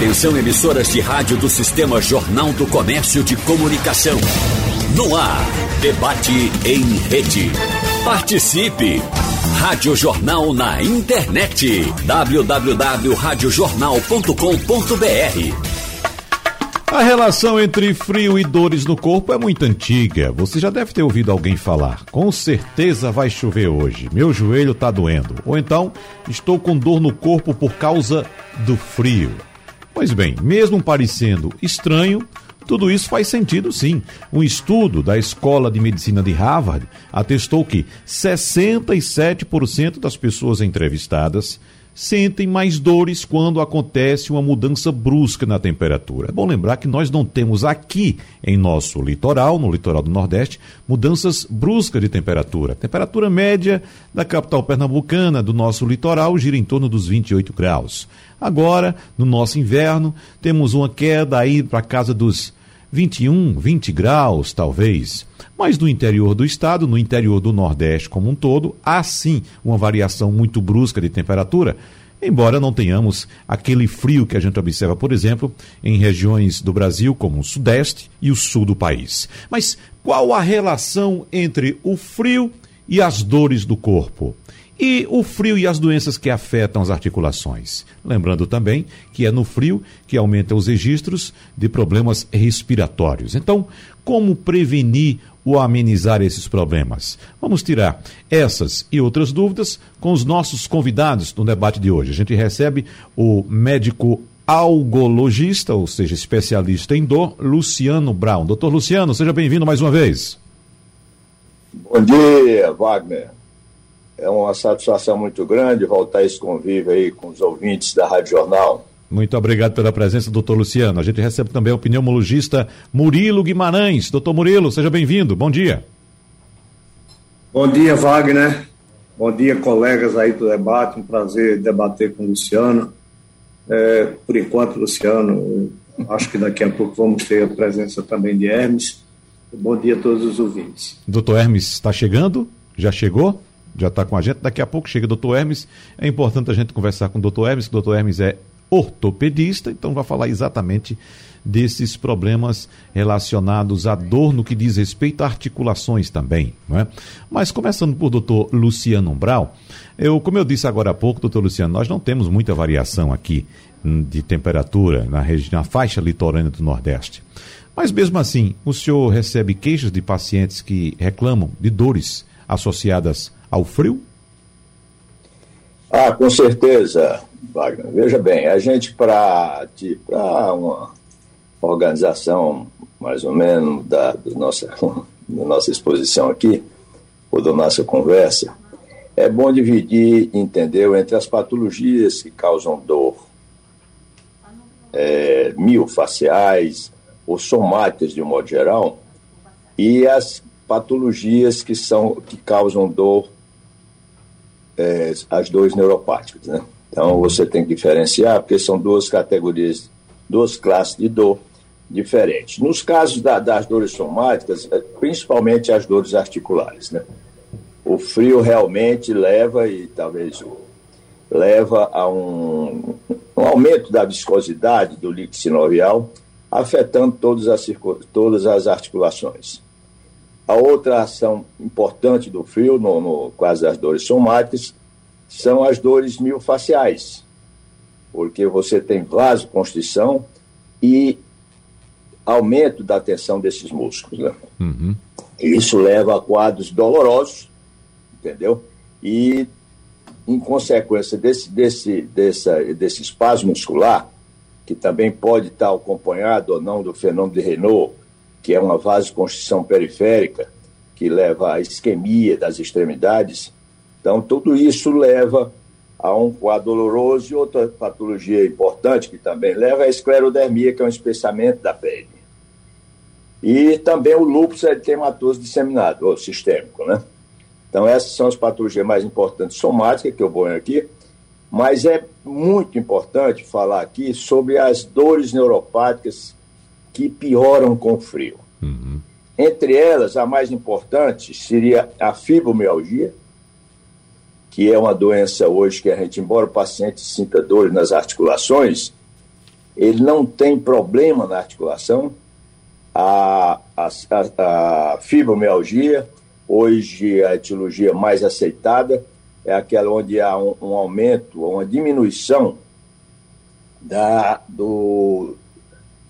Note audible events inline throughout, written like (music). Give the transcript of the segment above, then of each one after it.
Atenção emissoras de rádio do Sistema Jornal do Comércio de Comunicação. No ar, debate em rede. Participe! Rádio Jornal na internet. www.radiojornal.com.br a relação entre frio e dores no corpo é muito antiga. Você já deve ter ouvido alguém falar: com certeza vai chover hoje, meu joelho tá doendo. Ou então, estou com dor no corpo por causa do frio. Pois bem, mesmo parecendo estranho, tudo isso faz sentido sim. Um estudo da Escola de Medicina de Harvard atestou que 67% das pessoas entrevistadas sentem mais dores quando acontece uma mudança brusca na temperatura. É bom lembrar que nós não temos aqui em nosso litoral, no litoral do Nordeste, mudanças bruscas de temperatura. A temperatura média da capital pernambucana, do nosso litoral, gira em torno dos 28 graus. Agora, no nosso inverno, temos uma queda aí para casa dos 21, 20 graus, talvez. Mas no interior do estado, no interior do Nordeste como um todo, há sim uma variação muito brusca de temperatura, embora não tenhamos aquele frio que a gente observa, por exemplo, em regiões do Brasil como o Sudeste e o Sul do país. Mas qual a relação entre o frio e as dores do corpo? E o frio e as doenças que afetam as articulações. Lembrando também que é no frio que aumentam os registros de problemas respiratórios. Então, como prevenir ou amenizar esses problemas? Vamos tirar essas e outras dúvidas com os nossos convidados no debate de hoje. A gente recebe o médico algologista, ou seja, especialista em dor, Luciano Brown. Doutor Luciano, seja bem-vindo mais uma vez. Bom dia, Wagner. É uma satisfação muito grande voltar esse convívio aí com os ouvintes da Rádio Jornal. Muito obrigado pela presença, doutor Luciano. A gente recebe também o pneumologista Murilo Guimarães. Doutor Murilo, seja bem-vindo. Bom dia. Bom dia, Wagner. Bom dia, colegas aí do debate. Um prazer debater com o Luciano. É, por enquanto, Luciano, acho que daqui a pouco vamos ter a presença também de Hermes. Bom dia a todos os ouvintes. Doutor Hermes está chegando? Já chegou? Já está com a gente. Daqui a pouco chega o doutor Hermes. É importante a gente conversar com o doutor Hermes, que o doutor Hermes é ortopedista, então vai falar exatamente desses problemas relacionados à dor no que diz respeito a articulações também. Não é? Mas começando por doutor Luciano Umbral, eu, como eu disse agora há pouco, doutor Luciano, nós não temos muita variação aqui de temperatura na, região, na faixa litorânea do Nordeste. Mas mesmo assim, o senhor recebe queixas de pacientes que reclamam de dores associadas ao frio? Ah, com certeza, Wagner. Veja bem, a gente, para uma organização mais ou menos da, nossa, (laughs) da nossa exposição aqui, ou da nossa conversa, é bom dividir, entendeu, entre as patologias que causam dor é, miofaciais ou somáticas de um modo geral, e as patologias que, são, que causam dor é, as dores neuropáticas, né? Então você tem que diferenciar, porque são duas categorias, duas classes de dor diferentes. Nos casos da, das dores somáticas, é, principalmente as dores articulares, né? O frio realmente leva, e talvez leva a um, um aumento da viscosidade do líquido sinovial, afetando todas as, todas as articulações. A outra ação importante do frio, no, no caso das dores somáticas, são as dores miofaciais, porque você tem vasoconstrição e aumento da tensão desses músculos. Né? Uhum. Isso leva a quadros dolorosos, entendeu? E, em consequência desse, desse, dessa, desse espasmo muscular, que também pode estar acompanhado ou não do fenômeno de Renault, que é uma vasoconstrição periférica, que leva à isquemia das extremidades. Então, tudo isso leva a um quadro doloroso e outra patologia importante que também leva é a esclerodermia, que é um espessamento da pele. E também o lúpus eritematoso disseminado, ou sistêmico, né? Então, essas são as patologias mais importantes somáticas que eu ponho aqui, mas é muito importante falar aqui sobre as dores neuropáticas que pioram com o frio. Uhum. Entre elas, a mais importante seria a fibromialgia, que é uma doença hoje que a gente, embora o paciente sinta dor nas articulações, ele não tem problema na articulação. A, a, a, a fibromialgia, hoje a etiologia mais aceitada, é aquela onde há um, um aumento, uma diminuição da, do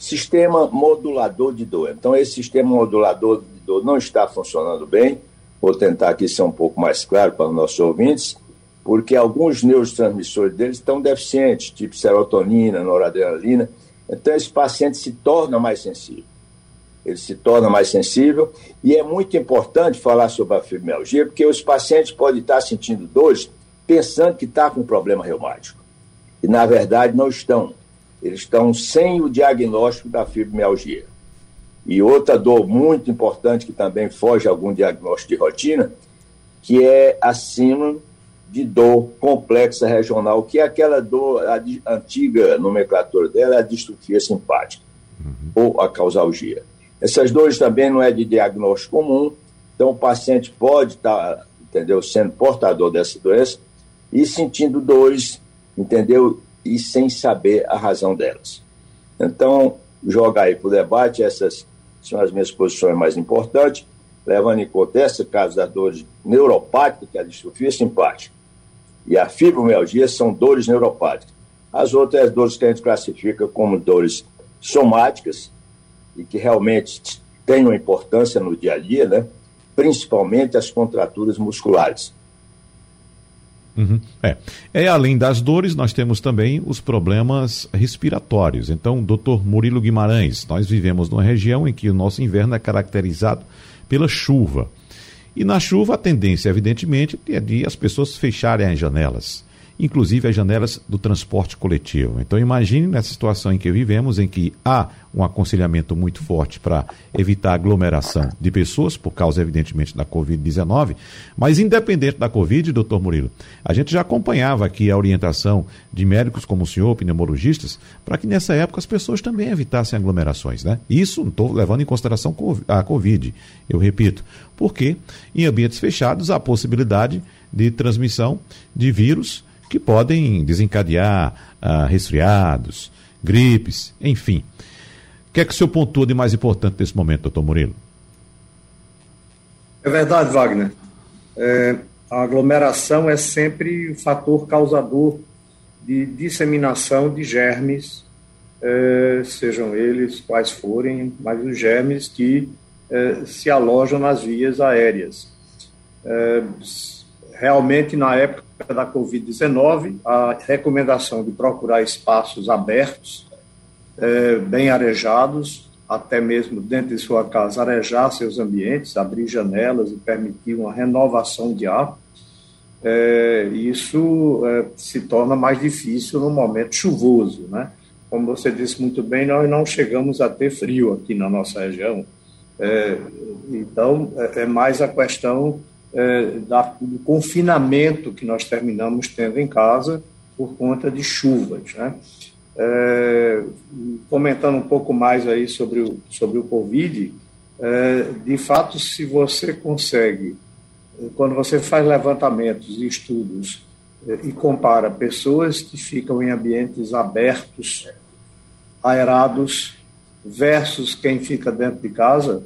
sistema modulador de dor. Então, esse sistema modulador de dor não está funcionando bem. Vou tentar aqui ser um pouco mais claro para os nossos ouvintes, porque alguns neurotransmissores deles estão deficientes, tipo serotonina, noradrenalina. Então, esse paciente se torna mais sensível. Ele se torna mais sensível e é muito importante falar sobre a fibromialgia, porque os pacientes podem estar sentindo dores pensando que está com problema reumático. E, na verdade, não estão. Eles estão sem o diagnóstico da fibromialgia. E outra dor muito importante, que também foge a algum diagnóstico de rotina, que é a síndrome de dor complexa regional, que é aquela dor, a antiga nomenclatura dela é a distrofia simpática, uhum. ou a causalgia. Essas dores também não é de diagnóstico comum, então o paciente pode estar, tá, entendeu, sendo portador dessa doença e sentindo dores, entendeu, e sem saber a razão delas. Então, jogar aí para o debate, essas são as minhas posições mais importantes, levando em conta esse caso das dores neuropáticas, que é a distrofia simpática, e a fibromialgia são dores neuropáticas. As outras dores que a gente classifica como dores somáticas, e que realmente têm uma importância no dia a dia, né? principalmente as contraturas musculares. Uhum. É. é. Além das dores, nós temos também os problemas respiratórios. Então, doutor Murilo Guimarães, nós vivemos numa região em que o nosso inverno é caracterizado pela chuva. E na chuva, a tendência, evidentemente, é de as pessoas fecharem as janelas inclusive as janelas do transporte coletivo. Então imagine nessa situação em que vivemos, em que há um aconselhamento muito forte para evitar aglomeração de pessoas, por causa, evidentemente, da Covid-19, mas independente da Covid, doutor Murilo, a gente já acompanhava aqui a orientação de médicos como o senhor, pneumologistas, para que nessa época as pessoas também evitassem aglomerações, né? Isso não estou levando em consideração a Covid, eu repito, porque em ambientes fechados há a possibilidade de transmissão de vírus que podem desencadear ah, resfriados, gripes, enfim. O que é que o senhor pontua de mais importante nesse momento, doutor Murilo? É verdade, Wagner. É, a aglomeração é sempre o fator causador de disseminação de germes, é, sejam eles quais forem, mas os germes que é, se alojam nas vias aéreas. É, realmente, na época da Covid-19, a recomendação de procurar espaços abertos, é, bem arejados, até mesmo dentro de sua casa, arejar seus ambientes, abrir janelas e permitir uma renovação de ar. É, isso é, se torna mais difícil no momento chuvoso, né? Como você disse muito bem, nós não chegamos a ter frio aqui na nossa região. Então, é, é mais a questão é, da, do confinamento que nós terminamos tendo em casa por conta de chuvas. Né? É, comentando um pouco mais aí sobre o, sobre o Covid, é, de fato, se você consegue, quando você faz levantamentos e estudos é, e compara pessoas que ficam em ambientes abertos, aerados, versus quem fica dentro de casa,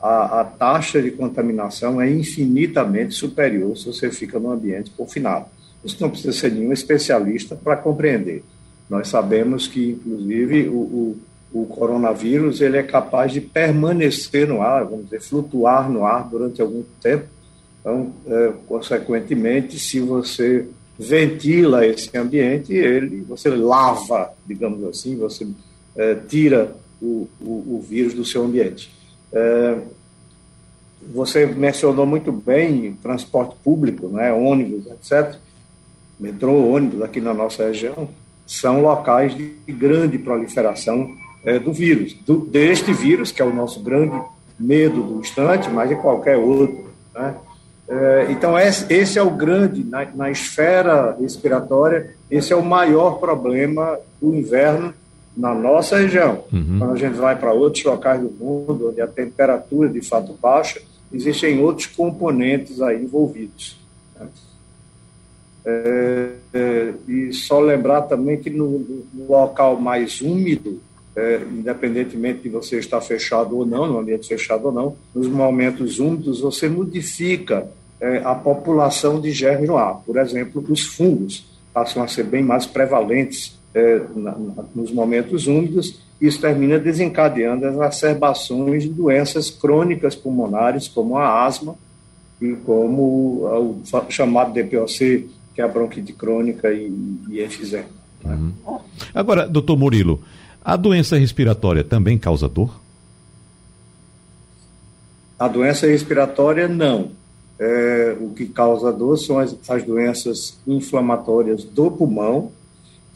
a, a, taxa de contaminação é infinitamente superior se você fica num ambiente confinado. Isso não precisa ser nenhum especialista para compreender. Nós sabemos que, inclusive, o, o, o, coronavírus ele é capaz de permanecer no ar, vamos dizer, flutuar no ar durante algum tempo. Então, é, consequentemente, se você ventila esse ambiente, ele, você lava, digamos assim, você é, tira o, o, o vírus do seu ambiente. É, você mencionou muito bem transporte público, né, ônibus, etc. Metrô, ônibus aqui na nossa região são locais de grande proliferação é, do vírus, do, deste vírus, que é o nosso grande medo do instante, mas de qualquer outro. Né? É, então, esse é o grande, na, na esfera respiratória, esse é o maior problema do inverno na nossa região. Uhum. Quando a gente vai para outros locais do mundo, onde a temperatura de fato baixa, existem outros componentes aí envolvidos. Né? É, é, e só lembrar também que no, no local mais úmido, é, independentemente de você estar fechado ou não, no ambiente fechado ou não, nos momentos úmidos você modifica é, a população de germes no ar. Por exemplo, os fungos passam a ser bem mais prevalentes é, na, na, nos momentos úmidos, isso termina desencadeando as exacerbações de doenças crônicas pulmonares, como a asma e como o chamado DPOC, que é a bronquite crônica e, e efizema. Uhum. Agora, doutor Murilo, a doença respiratória também causa dor? A doença respiratória, não. É, o que causa dor são as, as, doenças inflamatórias do pulmão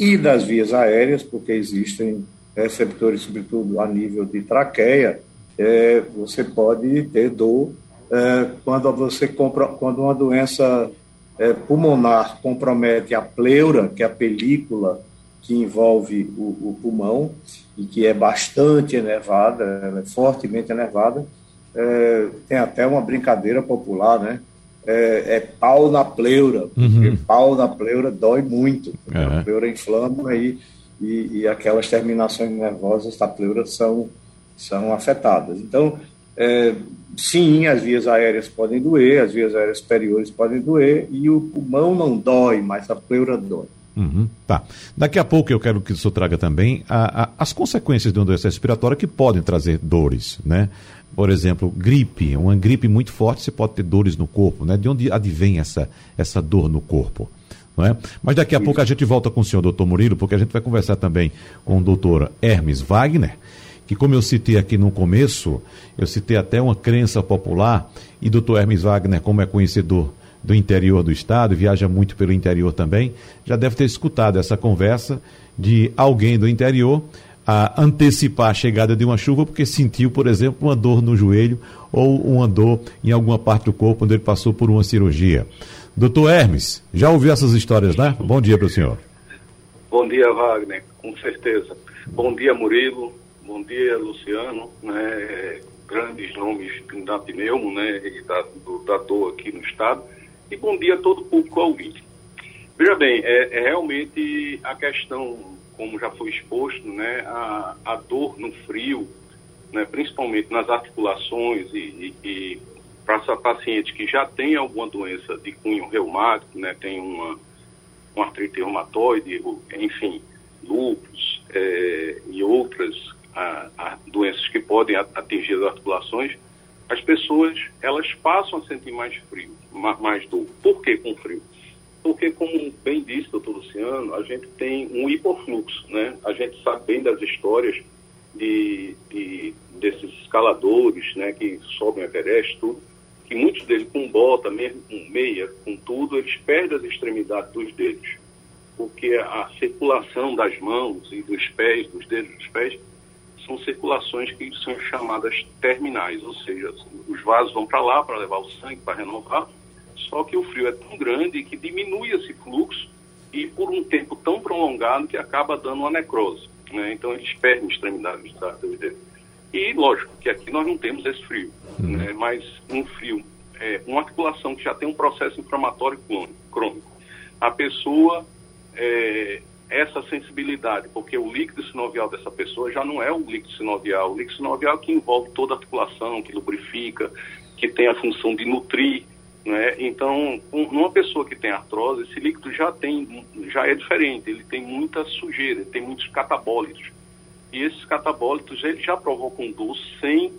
e das vias aéreas, porque existem receptores, sobretudo a nível de traqueia. É, você pode ter dor é, quando você compra, quando uma doença é, pulmonar compromete a pleura, que é a película que envolve o, o pulmão e que é bastante enervada, é fortemente enervada. É, tem até uma brincadeira popular, né? É, é pau na pleura, porque uhum. pau na pleura dói muito. Uhum. A pleura inflama e, e, e, aquelas terminações nervosas da pleura são, são afetadas. Então, é, sim, as vias aéreas podem doer, as vias aéreas superiores podem doer, e o pulmão não dói, mas a pleura dói. Uhum, tá. Daqui a pouco eu quero que o senhor traga também a, a, as consequências de uma doença respiratória que podem trazer dores, né? Por exemplo, gripe, uma gripe muito forte, você pode ter dores no corpo, né? De onde advém essa, essa dor no corpo? Não é? Mas daqui a Isso. pouco a gente volta com o senhor, doutor Murilo, porque a gente vai conversar também com o doutor Hermes Wagner, que como eu citei aqui no começo, eu citei até uma crença popular, e doutor Hermes Wagner, como é conhecedor do interior do estado, viaja muito pelo interior também, já deve ter escutado essa conversa de alguém do interior a antecipar a chegada de uma chuva porque sentiu, por exemplo, uma dor no joelho ou uma dor em alguma parte do corpo quando ele passou por uma cirurgia. Doutor Hermes, já ouviu essas histórias, né? Bom dia para o senhor. Bom dia, Wagner, com certeza. Bom dia, Murilo. Bom dia, Luciano, né, grandes nomes da Pneumo, né, e da, do, da dor aqui no estado, e bom dia a todo o público ouvinte. Veja bem, é, é, realmente a questão, como já foi exposto, né, a, a dor no frio, né, principalmente nas articulações e, e, e para pacientes que já têm alguma doença de cunho reumático, né, tem uma, uma artrite reumatoide, enfim, lúpus é, e outras a, a doenças que podem atingir as articulações, as pessoas elas passam a sentir mais frio, mais dor. Por que com frio? Porque, como bem disse doutor Luciano, a gente tem um hipofluxo, né? A gente sabe bem das histórias de, de desses escaladores, né, que sobem a Everest, tudo, que muitos deles com bota, mesmo com meia, com tudo, eles perdem as extremidades dos dedos, porque a circulação das mãos e dos pés, dos dedos dos pés, são circulações que são chamadas terminais, ou seja, os vasos vão para lá para levar o sangue, para renovar, só que o frio é tão grande que diminui esse fluxo e por um tempo tão prolongado que acaba dando uma necrose. Né? Então eles perdem extremidades da vida. E lógico que aqui nós não temos esse frio, uhum. né? mas um frio, é, uma articulação que já tem um processo inflamatório crônico, a pessoa é, essa sensibilidade, porque o líquido sinovial dessa pessoa já não é o líquido sinovial. O líquido sinovial que envolve toda a articulação, que lubrifica, que tem a função de nutrir. Né? Então, uma pessoa que tem artrose, esse líquido já tem, já é diferente. Ele tem muita sujeira, tem muitos catabólitos. E esses catabólitos ele já provocam dor sem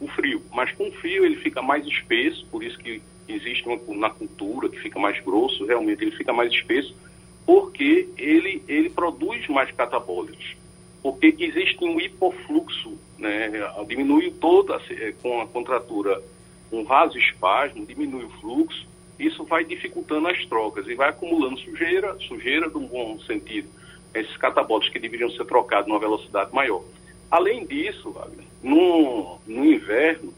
o frio. Mas com o frio ele fica mais espesso, por isso que existe uma, na cultura que fica mais grosso, realmente ele fica mais espesso porque ele, ele produz mais catabólitos, porque existe um hipofluxo, né? diminui toda, eh, com a contratura, um vasoespasmo, diminui o fluxo, isso vai dificultando as trocas e vai acumulando sujeira, sujeira de um bom sentido, esses catabólitos que deveriam ser trocados numa velocidade maior. Além disso, no, no inverno,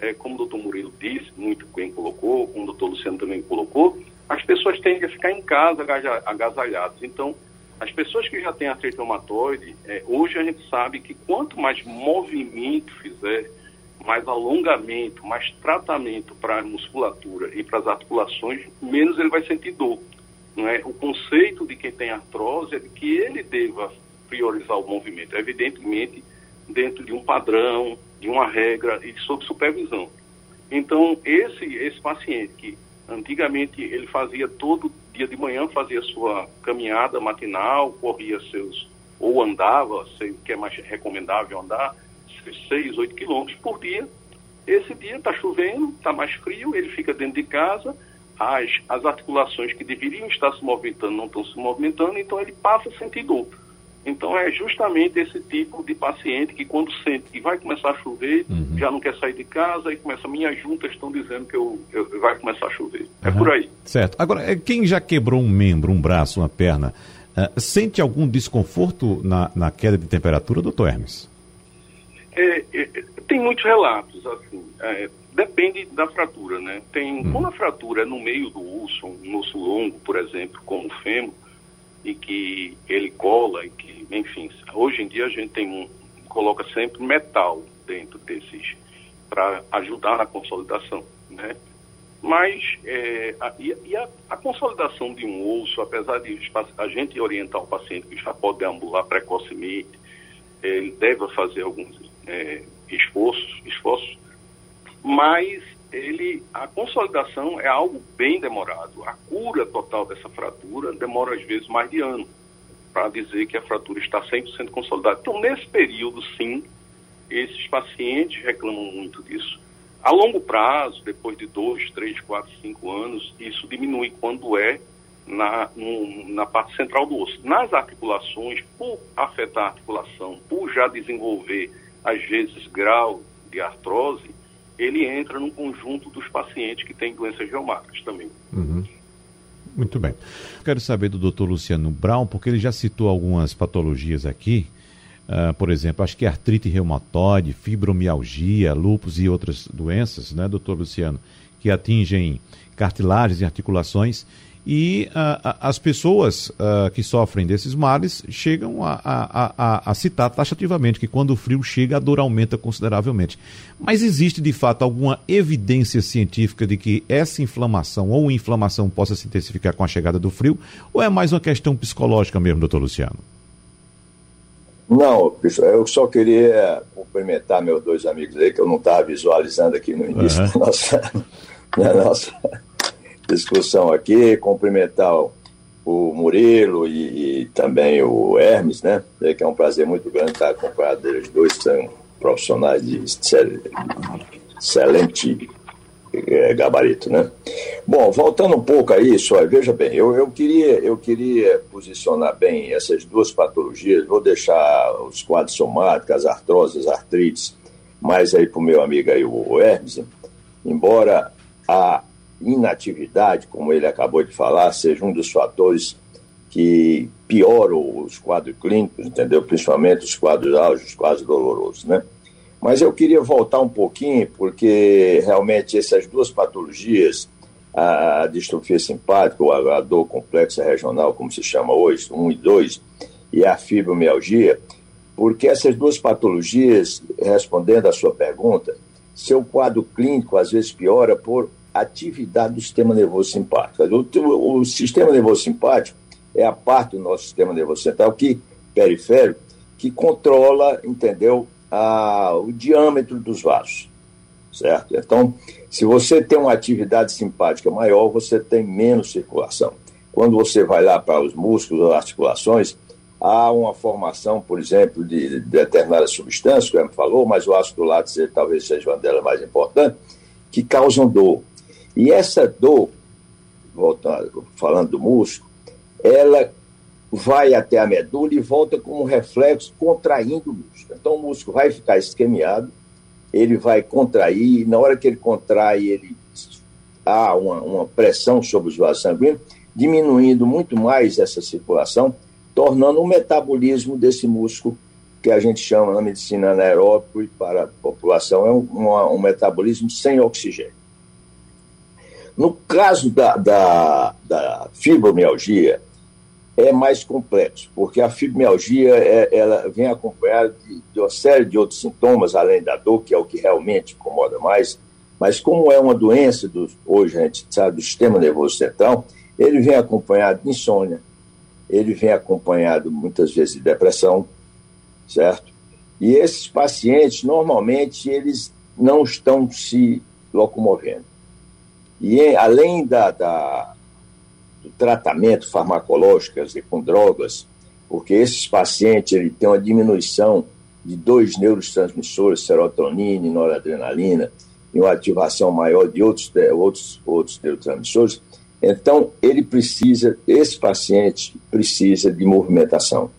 é, como o doutor Murilo disse, muito bem colocou, como o doutor Luciano também colocou, as pessoas tendem a ficar em casa agasalhadas. Então, as pessoas que já têm artrite reumatoide, é, hoje a gente sabe que quanto mais movimento fizer, mais alongamento, mais tratamento para a musculatura e para as articulações, menos ele vai sentir dor. não é? o conceito de quem tem artrose é de que ele deva priorizar o movimento, evidentemente dentro de um padrão, de uma regra e sob supervisão. Então, esse, esse paciente que antigamente ele fazia todo dia de manhã, fazia sua caminhada matinal, corria seus, ou andava, sei o que é mais recomendável andar, 6, 8 quilômetros por dia. Esse dia está chovendo, está mais frio, ele fica dentro de casa, as, as articulações que deveriam estar se movimentando não estão se movimentando, então ele passa a sentir dor. Então é justamente esse tipo de paciente que quando sente que vai começar a chover, uhum. já não quer sair de casa e começa, minhas juntas estão dizendo que eu, eu vai começar a chover. É por aí. Certo. Agora, é, quem já quebrou um membro, um braço, uma perna, uh, sente algum desconforto na, na queda de temperatura, doutor Hermes? É, é, tem muitos relatos, assim, é, depende da fratura, né? Tem, hum. Quando a fratura é no meio do osso, um osso longo, por exemplo, como o fêmur, e que ele cola, e que, enfim, hoje em dia a gente tem um, coloca sempre metal dentro desses, para ajudar na consolidação, né? Mas é, a, e a, a, consolidação de um osso, apesar de a gente orientar o paciente que já pode deambular precocemente, ele deve fazer alguns é, esforços, esforços, mas ele, a consolidação é algo bem demorado. A cura total dessa fratura demora às vezes mais de ano para dizer que a fratura está 100% consolidada. Então, nesse período, sim, esses pacientes reclamam muito disso. A longo prazo, depois de dois, três, quatro, cinco anos, isso diminui quando é na, no, na parte central do osso. Nas articulações, por afetar a articulação, por já desenvolver, às vezes, grau de artrose, ele entra no conjunto dos pacientes que têm doenças reumáticas também. Uhum. Muito bem. Quero saber do doutor Luciano Brown, porque ele já citou algumas patologias aqui, uh, por exemplo, acho que artrite reumatoide, fibromialgia, lúpus e outras doenças, né, doutor Luciano, que atingem cartilagens e articulações e uh, as pessoas uh, que sofrem desses males chegam a, a, a, a, citar taxativamente que quando o frio chega a dor aumenta consideravelmente. Mas existe de fato alguma evidência científica de que essa inflamação ou inflamação possa se intensificar com a chegada do frio? Ou é mais uma questão psicológica mesmo, doutor Luciano? Não, eu só queria cumprimentar meus dois amigos aí, que eu não estava visualizando aqui no início uhum. da nossa, (laughs) da nossa discussão aqui, cumprimentar o Murilo e, e, também o Hermes, né? É que é um prazer muito grande estar acompanhado deles dois, são profissionais de excelente é, gabarito, né? Bom, voltando um pouco a isso, veja bem, eu, eu, queria, eu queria posicionar bem essas duas patologias, vou deixar os quadros somáticos, as artroses, artrites, mais aí para o meu amigo aí, o Hermes, embora a inatividade, como ele acabou de falar, seja um dos fatores que pioram os quadros clínicos, entendeu? Principalmente os quadros áureos, os quadros dolorosos, né? Mas eu queria voltar um pouquinho, porque realmente essas duas patologias, a distrofia simpática, ou a dor complexa regional, como se chama hoje, 1 e 2, e a fibromialgia, porque essas duas patologias, respondendo à sua pergunta, seu quadro clínico às vezes piora por atividade do sistema nervoso simpático. O, o, sistema nervoso simpático é a parte do nosso sistema nervoso central que periférico que controla, entendeu, a, o diâmetro dos vasos, certo? Então, se você tem uma atividade simpática maior, você tem menos circulação. Quando você vai lá para os músculos ou articulações, há uma formação, por exemplo, de, de determinadas substâncias, como falou, mas o ácido lático talvez seja uma delas mais importante, que causam dor. E essa dor, voltando, falando do músculo, ela vai até a medula e volta como um reflexo contraindo o músculo. Então o músculo vai ficar esquemiado, ele vai contrair, e na hora que ele contrai, ele há uma, uma pressão sobre os vasos sanguíneos, diminuindo muito mais essa circulação, tornando o metabolismo desse músculo, que a gente chama na medicina anaeróbico e para a população, é um, um metabolismo sem oxigênio. No caso da, da, da fibromialgia, é mais complexo, porque a fibromialgia é, ela vem acompanhada de, de, uma série de outros sintomas, além da dor, que é o que realmente incomoda mais. Mas como é uma doença, do, hoje a gente sabe, do sistema nervoso central, ele vem acompanhado de insônia, ele vem acompanhado muitas vezes de depressão, certo? E esses pacientes, normalmente, eles não estão se locomovendo. E além da, da, do tratamento farmacológico, dizer, com drogas, porque esses pacientes ele têm uma diminuição de dois neurotransmissores, serotonina e noradrenalina, e uma ativação maior de outros, outros, outros neurotransmissores, então ele precisa, esse paciente precisa de movimentação.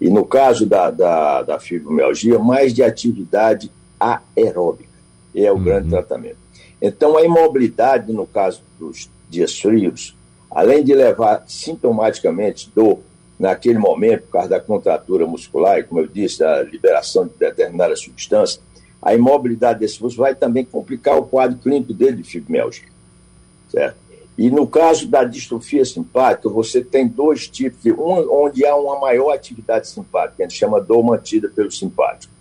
E no caso da, da, da fibromialgia, mais de atividade aeróbica. É o uhum. grande tratamento. Então, a imobilidade, no caso dos dias frios, além de levar sintomaticamente dor naquele momento, por causa da contratura muscular, e como eu disse, a liberação de determinada substância, a imobilidade desse músculo vai também complicar o quadro clínico dele de fibromialgia. Certo? E no caso da distrofia simpática, você tem dois tipos, um onde há uma maior atividade simpática, que a gente chama dor mantida pelo simpático,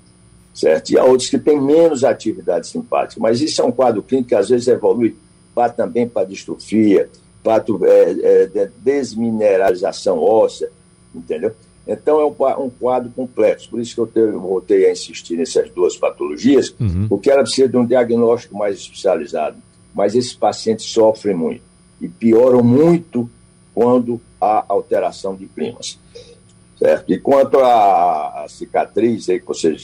certo? E há outros que têm menos atividade simpática, mas isso é um quadro clínico que às vezes evolui para, também para distrofia, para é, é, desmineralização óssea, entendeu? Então é um, um, quadro complexo, por isso que eu, te, eu voltei a insistir nessas duas patologias, uhum. porque ela precisa de um diagnóstico mais especializado, mas esses pacientes sofrem muito e pioram muito quando há alteração de climas. Certo? E quanto à cicatriz aí que você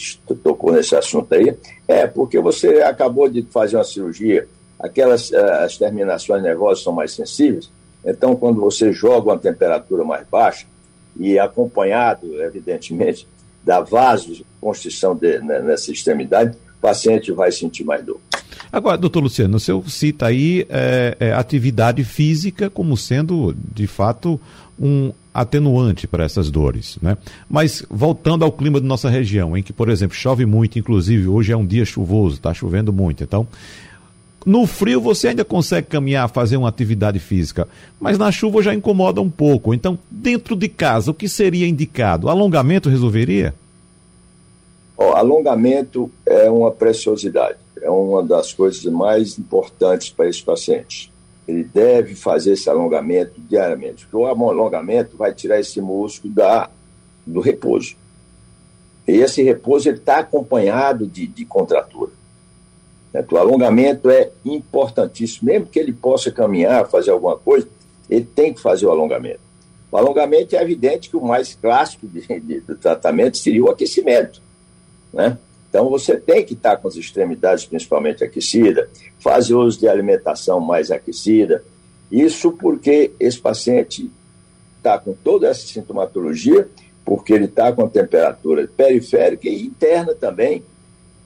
tocou nesse assunto aí, é porque você acabou de fazer uma cirurgia, aquelas eh, as terminações nervosas são mais sensíveis, então quando você joga uma temperatura mais baixa e acompanhado, evidentemente, da vasoconstrição de, né, nessa extremidade, o paciente vai sentir mais dor. Agora, doutor Luciano, o senhor cita aí é, é, atividade física como sendo, de fato, um atenuante para essas dores, né? Mas voltando ao clima de nossa região, em que, por exemplo, chove muito, inclusive hoje é um dia chuvoso, está chovendo muito, então no frio você ainda consegue caminhar, fazer uma atividade física, mas na chuva já incomoda um pouco. Então, dentro de casa, o que seria indicado? Alongamento resolveria? Oh, alongamento é uma preciosidade é uma das coisas mais importantes para esse paciente. Ele deve fazer esse alongamento diariamente, porque o alongamento vai tirar esse músculo da, do repouso. E esse repouso está acompanhado de, de contratura. O alongamento é importantíssimo. Mesmo que ele possa caminhar, fazer alguma coisa, ele tem que fazer o alongamento. O alongamento é evidente que o mais clássico de, de, do tratamento seria o aquecimento. Né? Então você tem que estar com as extremidades principalmente aquecidas, fazer uso de alimentação mais aquecida. Isso porque esse paciente está com toda essa sintomatologia, porque ele está com a temperatura periférica e interna também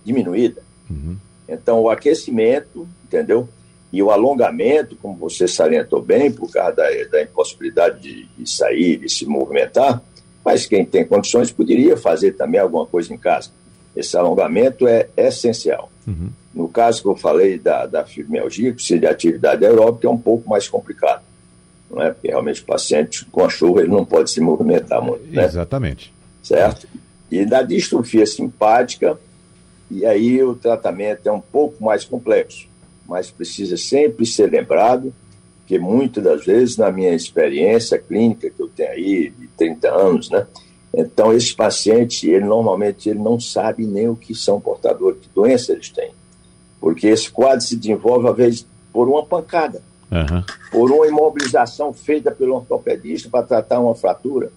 diminuída. Uhum. Então o aquecimento, entendeu? E o alongamento, como você salientou bem, por causa da, da impossibilidade de, de sair, de se movimentar, mas quem tem condições poderia fazer também alguma coisa em casa esse alongamento é essencial. Uhum. No caso que eu falei da, da fibromialgia, que precisa de atividade aeróbica, é um pouco mais complicado. Não é? Porque realmente o paciente com a chuva ele não pode se movimentar muito. Né? Exatamente. Certo? E da distrofia simpática, e aí o tratamento é um pouco mais complexo, mas precisa sempre ser lembrado que muitas das vezes, na minha experiência clínica, que eu tenho aí de 30 anos, né? Então, esse paciente, ele normalmente ele não sabe nem o que são portadores, que doença eles têm. Porque esse quadro se desenvolve, às vezes, por uma pancada, uhum. por uma imobilização feita pelo ortopedista para tratar uma fratura.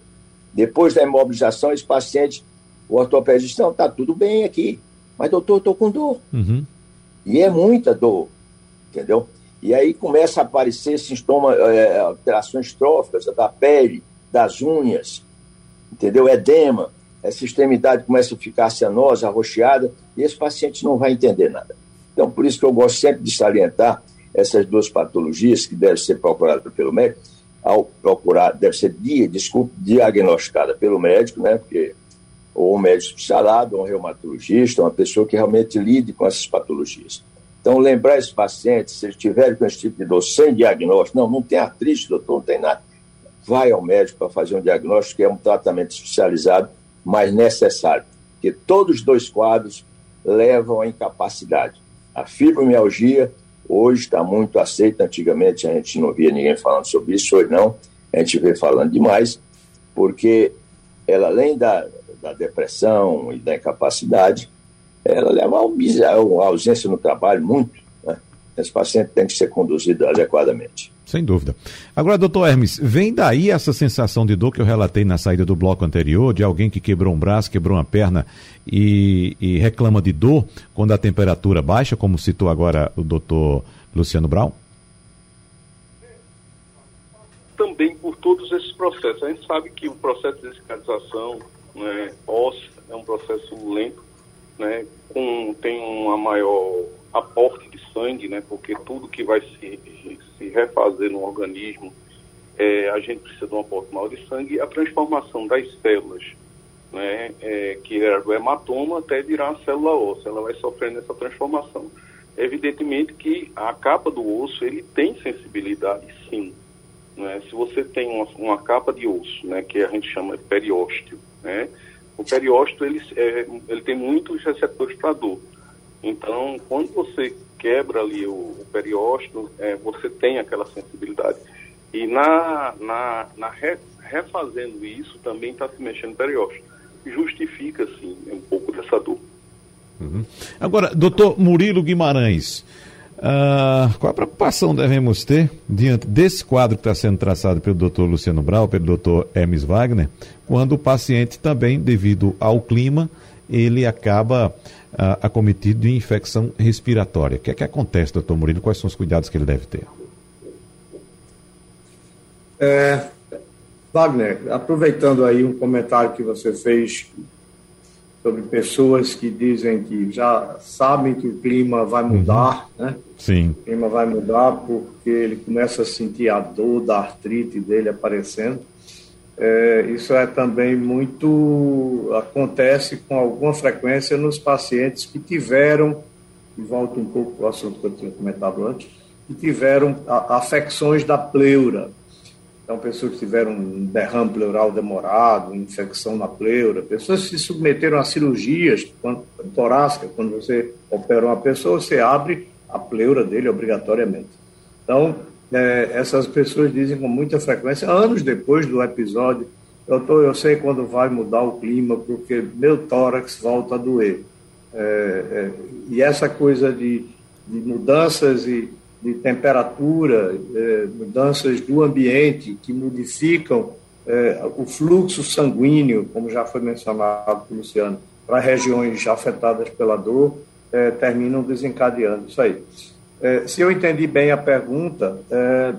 Depois da imobilização, esse paciente, o ortopedista, não, está tudo bem aqui, mas doutor, estou com dor. Uhum. E é muita dor, entendeu? E aí começa a aparecer sintomas, é, alterações tróficas da pele, das unhas, entendeu? Edema, essa extremidade começa a ficar cianosa, arroxeada, e esse paciente não vai entender nada. Então, por isso que eu gosto sempre de salientar essas duas patologias que devem ser procuradas pelo médico, ao procurar, deve ser, desculpe, diagnosticada pelo médico, né? Porque ou um médico especializado, ou um reumatologista, uma pessoa que realmente lide com essas patologias. Então, lembrar esses pacientes, se eles tiverem com esse tipo de dor sem diagnóstico, não, não tem artrite, doutor, não tem nada vai ao médico para fazer um diagnóstico, que é um tratamento especializado, mas necessário, porque todos os dois quadros levam à incapacidade. A fibromialgia Hoje está muito aceito, antigamente a gente não via ninguém falando sobre isso, hoje não, a gente vê falando demais, porque ela, além da, da depressão e da incapacidade, ela leva a ausência no trabalho muito. Esse paciente tem que ser conduzido adequadamente. Sem dúvida. Agora, doutor Hermes, vem daí essa sensação de dor que eu relatei na saída do bloco anterior, de alguém que quebrou um braço, quebrou uma perna e, e reclama de dor quando a temperatura baixa, como citou agora o doutor Luciano Brown? Também por todos esses processos. A gente sabe que o processo de cicatrização né, óssea é um processo lento, né, com, tem uma maior aporte de sangue, né, porque tudo que vai se, se refazer no organismo, é, a gente precisa de um aporte maior de sangue. A transformação das células, né, é, que era do hematoma, até virar uma célula óssea, ela vai sofrendo essa transformação. Evidentemente que a capa do osso, ele tem sensibilidade, sim. Né? Se você tem uma, uma capa de osso, né, que a gente chama de periósteo, né, o periósteo ele, é, ele tem muitos receptores para dor. Então, quando você quebra ali o, o periósteo, é, você tem aquela sensibilidade. E na, na, na re, refazendo isso, também está se mexendo o periósteo. Justifica, sim, um pouco dessa dor. Uhum. Agora, doutor Murilo Guimarães, uh, qual a preocupação devemos ter diante desse quadro que está sendo traçado pelo doutor Luciano Brau, pelo doutor Hermes Wagner, quando o paciente também, devido ao clima, ele acaba uh, acometido de infecção respiratória. O que é que acontece, doutor Murilo? Quais são os cuidados que ele deve ter? É, Wagner, aproveitando aí um comentário que você fez sobre pessoas que dizem que já sabem que o clima vai uhum. mudar, uhum. né? Sim. O clima vai mudar porque ele começa a sentir a dor da artrite dele aparecendo. É, isso é também muito acontece com alguma frequência nos pacientes que tiveram e volto um pouco ao assunto que eu tinha comentado antes que tiveram afecções da pleura. Então pessoas que tiveram um derrame pleural demorado infecção na pleura pessoas que se submeteram a cirurgias quando, torácica quando você opera uma pessoa você abre a pleura dele obrigatoriamente. Então é, essas pessoas dizem com muita frequência, anos depois do episódio, doutor, eu sei quando vai mudar o clima, porque meu tórax volta a doer. É, é, e essa coisa de, de mudanças e de temperatura, é, mudanças do ambiente que modificam é, o fluxo sanguíneo, como já foi mencionado pelo Luciano, para regiões afetadas pela dor, terminam desencadeando isso aí. É, se eu entendi bem a pergunta, é,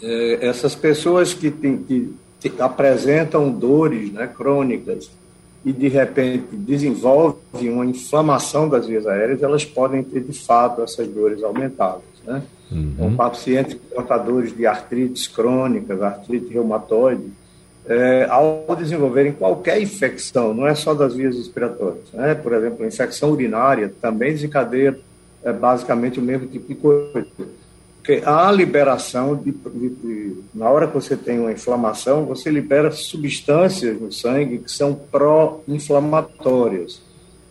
é, essas pessoas que, tem, que, que, apresentam dores né, crônicas e de repente desenvolvem uma inflamação das vias aéreas, elas podem ter de fato essas dores aumentadas. Né? Uhum. Então, pacientes portadores de artrites crônicas, artrite reumatoide, é, ao desenvolverem qualquer infecção, não é só das vias respiratórias, né? por exemplo, infecção urinária também desencadeia é basicamente o mesmo tipo de coisa. Porque a liberação, de, de, de, na hora que você tem uma inflamação, você libera substâncias no sangue que são pró-inflamatórias.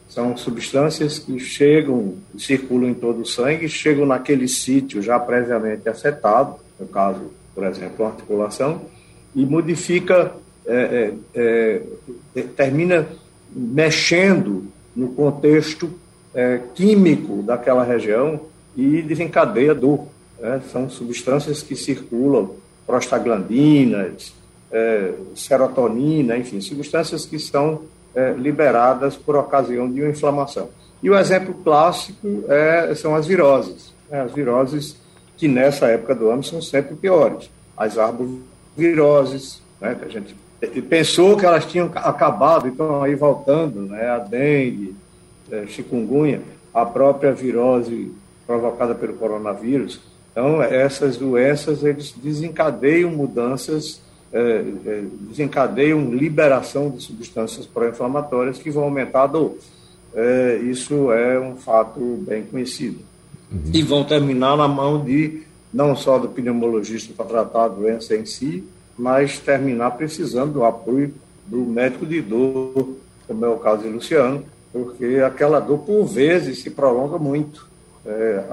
São substâncias que chegam, circulam em todo o sangue, chegam naquele sítio já previamente afetado, no caso, por exemplo, a articulação, e modifica, é, é, é, termina mexendo no contexto é, químico daquela região e desencadeia dor. Né? São substâncias que circulam, prostaglandinas, é, serotonina, enfim, substâncias que são é, liberadas por ocasião de uma inflamação. E o exemplo clássico é, são as viroses. Né? As viroses que nessa época do ano são sempre piores. As arboviroses, né, que a gente pensou que elas tinham acabado, então aí voltando, né, a dengue, é, chikungunya, a própria virose provocada pelo coronavírus. Então, essas doenças, eles desencadeiam mudanças, é, é, desencadeiam liberação de substâncias pró-inflamatórias que vão aumentar a dor. É, isso é um fato bem conhecido. Uhum. E vão terminar na mão de, não só do pneumologista para tratar a doença em si, mas terminar precisando do apoio do médico de dor, como é o caso de Luciano, porque aquela dor, por vezes, se prolonga muito. É,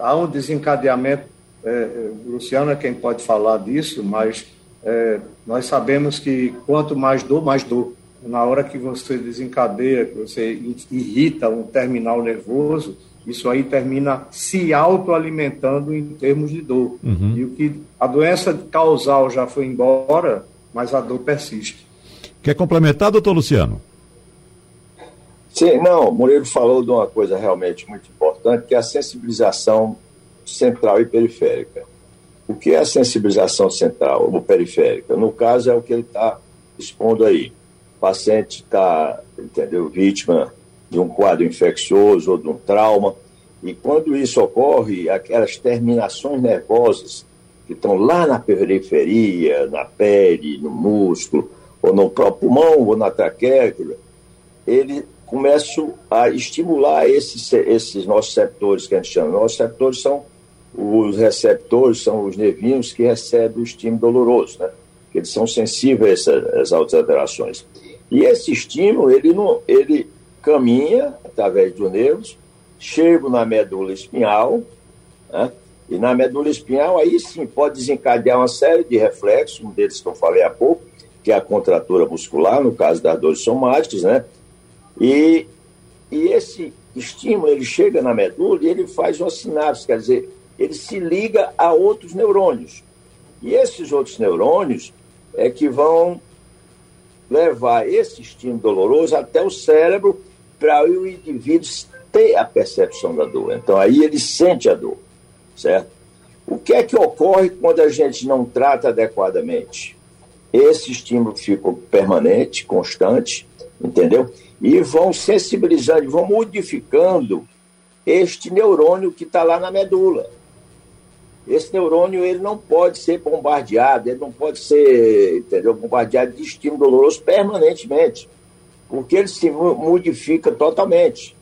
há, um desencadeamento, é, Luciano é quem pode falar disso, mas é, nós sabemos que quanto mais dor, mais dor. Na hora que você desencadeia, que você irrita um terminal nervoso, isso aí termina se autoalimentando em termos de dor. Uhum. E o que a doença causal já foi embora, mas a dor persiste. Quer complementar, doutor Luciano? Sim, não, Murilo falou de uma coisa realmente muito importante, que é a sensibilização central e periférica. O que é a sensibilização central ou periférica? No caso, é o que ele está expondo aí. O paciente está, entendeu, vítima de um quadro infeccioso ou de um trauma, e quando isso ocorre, aquelas terminações nervosas que estão lá na periferia, na pele, no músculo, ou no próprio pulmão, ou na traqueia, ele começa a estimular esses, esses nossos receptores que a gente chama. Nossos receptores são os receptores, são os nervinhos que recebem o estímulo doloroso, né? Eles são sensíveis a essas alterações. E esse estímulo, ele, não, ele caminha através dos nervos, chega na medula espinhal, né? E na medula espinhal, aí sim, pode desencadear uma série de reflexos, um deles que eu falei há pouco, que é a contratura muscular, no caso das dores somáticas, né? E, e esse estímulo, ele chega na medula e ele faz uma sinapse, quer dizer, ele se liga a outros neurônios. E esses outros neurônios é que vão levar esse estímulo doloroso até o cérebro para o indivíduo ter a percepção da dor. Então aí ele sente a dor, certo? O que é que ocorre quando a gente não trata adequadamente? Esse estímulo fica permanente, constante, entendeu? E vão sensibilizando, vão modificando este neurônio que está lá na medula. Esse neurônio ele não pode ser bombardeado, ele não pode ser entendeu, bombardeado de estímulo doloroso permanentemente, porque ele se modifica totalmente.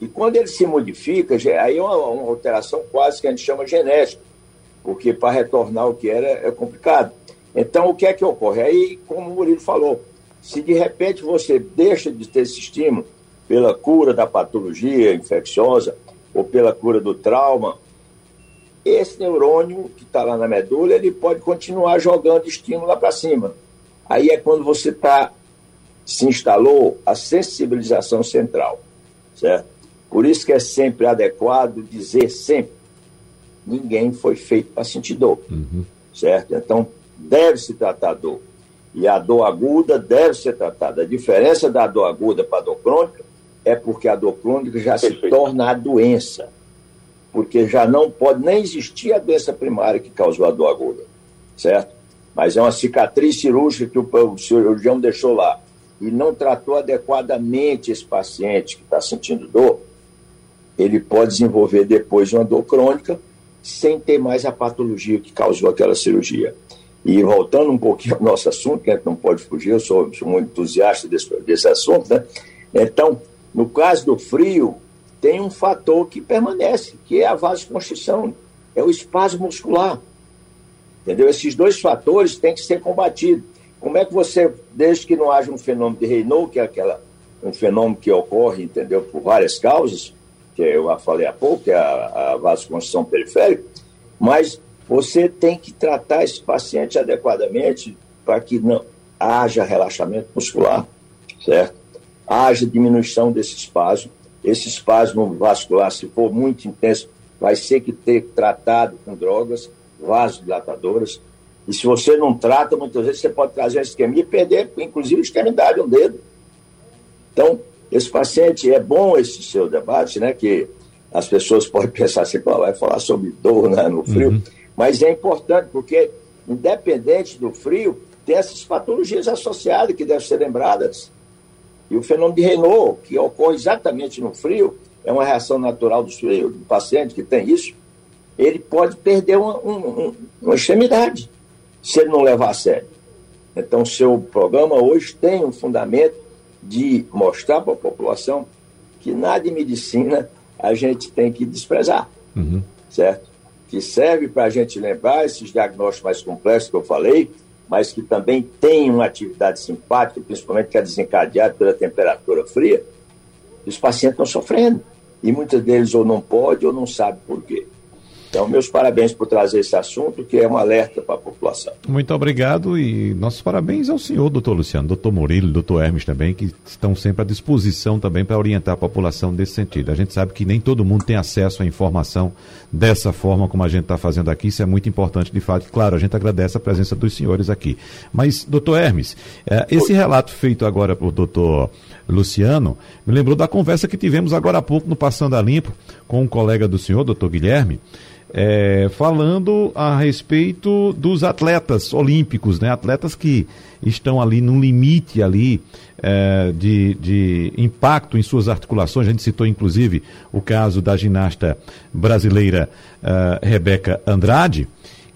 E quando ele se modifica, aí é uma, uma alteração quase que a gente chama genética, porque para retornar o que era é complicado. Então, o que é que ocorre? Aí, como o Murilo falou, se de repente você deixa de ter esse estímulo pela cura da patologia infecciosa ou pela cura do trauma, esse neurônio que está lá na medula, ele pode continuar jogando estímulo lá para cima. Aí é quando você está se instalou a sensibilização central, certo? Por isso que é sempre adequado dizer sempre, ninguém foi feito para sentir dor, uhum. certo? Então, deve se tratar dor. E a dor aguda deve ser tratada. A diferença da dor aguda para a dor crônica é porque a dor crônica já Perfeito. se torna a doença. Porque já não pode nem existir a doença primária que causou a dor aguda, certo? Mas é uma cicatriz cirúrgica que o cirurgião deixou lá e não tratou adequadamente esse paciente que está sentindo dor, ele pode desenvolver depois uma dor crônica sem ter mais a patologia que causou aquela cirurgia. E voltando um pouquinho ao nosso assunto, que a gente não pode fugir, eu sou, sou muito entusiasta desse, desse assunto, né? Então, no caso do frio, tem um fator que permanece, que é a vasoconstrição, é o espasmo muscular. Entendeu? Esses dois fatores têm que ser combatidos. Como é que você, desde que não haja um fenômeno de Raynaud, que é aquela, um fenômeno que ocorre, entendeu, por várias causas, que eu falei há pouco, que é a, a vasoconstrição periférica, mas você tem que tratar esse paciente adequadamente para que não haja relaxamento muscular, certo? Haja diminuição desse espasmo. Esse espasmo vascular, se for muito intenso, vai ser que ter tratado com drogas vasodilatadoras. E se você não trata, muitas vezes você pode trazer uma isquemia e perder, inclusive, a extremidade, um dedo. Então, esse paciente, é bom esse seu debate, né? Que as pessoas podem (laughs) pensar assim, vai falar sobre dor né, no frio. Uhum. Mas é importante, porque, independente do frio, tem essas patologias associadas que devem ser lembradas. E o fenômeno de Renault, que ocorre exatamente no frio, é uma reação natural do, frio, do paciente que tem isso, ele pode perder uma, um, uma extremidade se ele não levar a sério. Então, seu programa hoje tem um fundamento de mostrar para a população que nada em medicina a gente tem que desprezar, uhum. certo? Que serve para a gente lembrar esses diagnósticos mais complexos que eu falei, mas que também tem uma atividade simpática, principalmente que é desencadeada pela temperatura fria, os pacientes estão sofrendo. e muitos deles ou não pode ou não sabe por quê. Então, meus parabéns por trazer esse assunto, que é um alerta para a população. Muito obrigado e nossos parabéns ao senhor, doutor Luciano, doutor Murilo, doutor Hermes também, que estão sempre à disposição também para orientar a população nesse sentido. A gente sabe que nem todo mundo tem acesso à informação dessa forma como a gente está fazendo aqui, isso é muito importante de fato. Claro, a gente agradece a presença dos senhores aqui. Mas, doutor Hermes, eh, esse relato feito agora por doutor Luciano me lembrou da conversa que tivemos agora há pouco no Passando a Limpo com um colega do senhor, doutor Guilherme, é, falando a respeito dos atletas olímpicos, né? Atletas que estão ali num limite ali é, de, de impacto em suas articulações. A gente citou inclusive o caso da ginasta brasileira uh, Rebeca Andrade,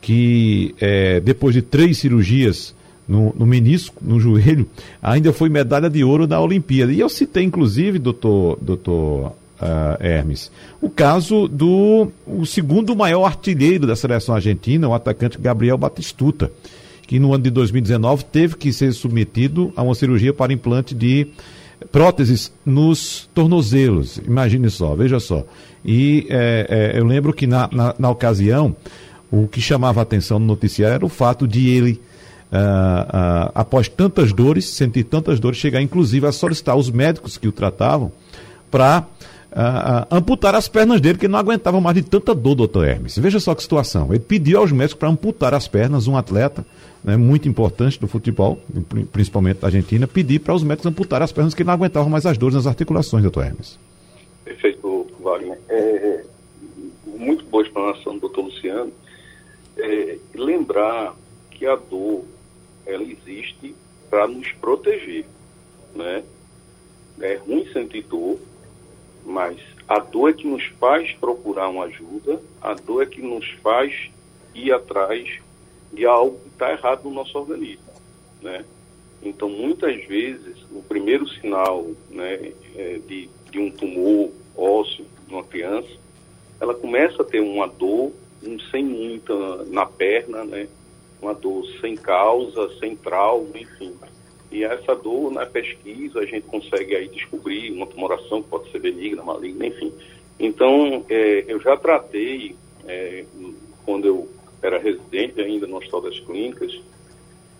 que é, depois de três cirurgias no, no, menisco, no joelho, ainda foi medalha de ouro na Olimpíada. E eu citei, inclusive, doutor, doutor uh, Hermes. O caso do o segundo maior artilheiro da seleção argentina, o atacante Gabriel Batistuta, que no ano de 2019 teve que ser submetido a uma cirurgia para implante de próteses nos tornozelos. Imagine só, veja só. E é, é, eu lembro que na, na, na, ocasião, o que chamava a atenção no noticiário era o fato de ele. Uh, uh, após tantas dores, sentir tantas dores, chegar inclusive a solicitar os médicos que o tratavam para uh, amputar as pernas dele, que não aguentava mais de tanta dor, doutor Hermes. Veja só que situação. Ele pediu aos médicos para amputar as pernas, um atleta né, muito importante do futebol, principalmente da Argentina, pedir para os médicos amputar as pernas, que não aguentavam mais as dores nas articulações, doutor Hermes. Perfeito, Wagner. É muito boa explanação do doutor Luciano. É, lembrar que a dor ela existe para nos proteger, né? É ruim sentir dor, mas a dor é que nos faz procurar uma ajuda, a dor é que nos faz ir atrás de algo que está errado no nosso organismo, né? Então, muitas vezes, o primeiro sinal né, é de, de um tumor ósseo numa criança, ela começa a ter uma dor um, sem muita na perna, né? Uma dor sem causa, sem trauma, enfim. E essa dor, na pesquisa, a gente consegue aí descobrir uma tumoração que pode ser benigna, maligna, enfim. Então, é, eu já tratei, é, quando eu era residente ainda no Hospital das Clínicas,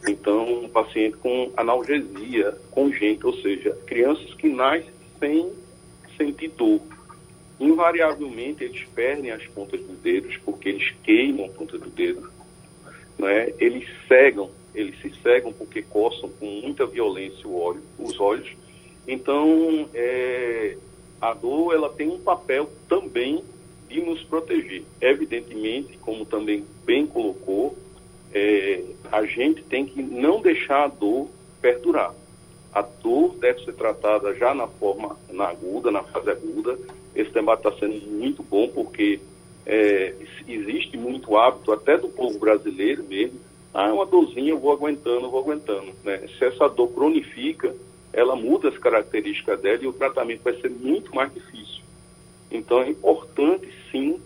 então, um paciente com analgesia congênita, ou seja, crianças que nascem sem sentir dor. Invariavelmente, eles perdem as pontas dos dedos, porque eles queimam a ponta do dedo. Né? Eles cegam eles se cegam porque coçam com muita violência o olho, os olhos. Então, é, a dor ela tem um papel também de nos proteger. Evidentemente, como também bem colocou, é, a gente tem que não deixar a dor perdurar. A dor deve ser tratada já na forma na aguda, na fase aguda. Esse debate está sendo muito bom porque é, existe muito hábito, até do povo brasileiro mesmo, ah, uma dorzinha, eu vou aguentando, eu vou aguentando. Né? Se essa dor cronifica, ela muda as características dela e o tratamento vai ser muito mais difícil. Então é importante, sim,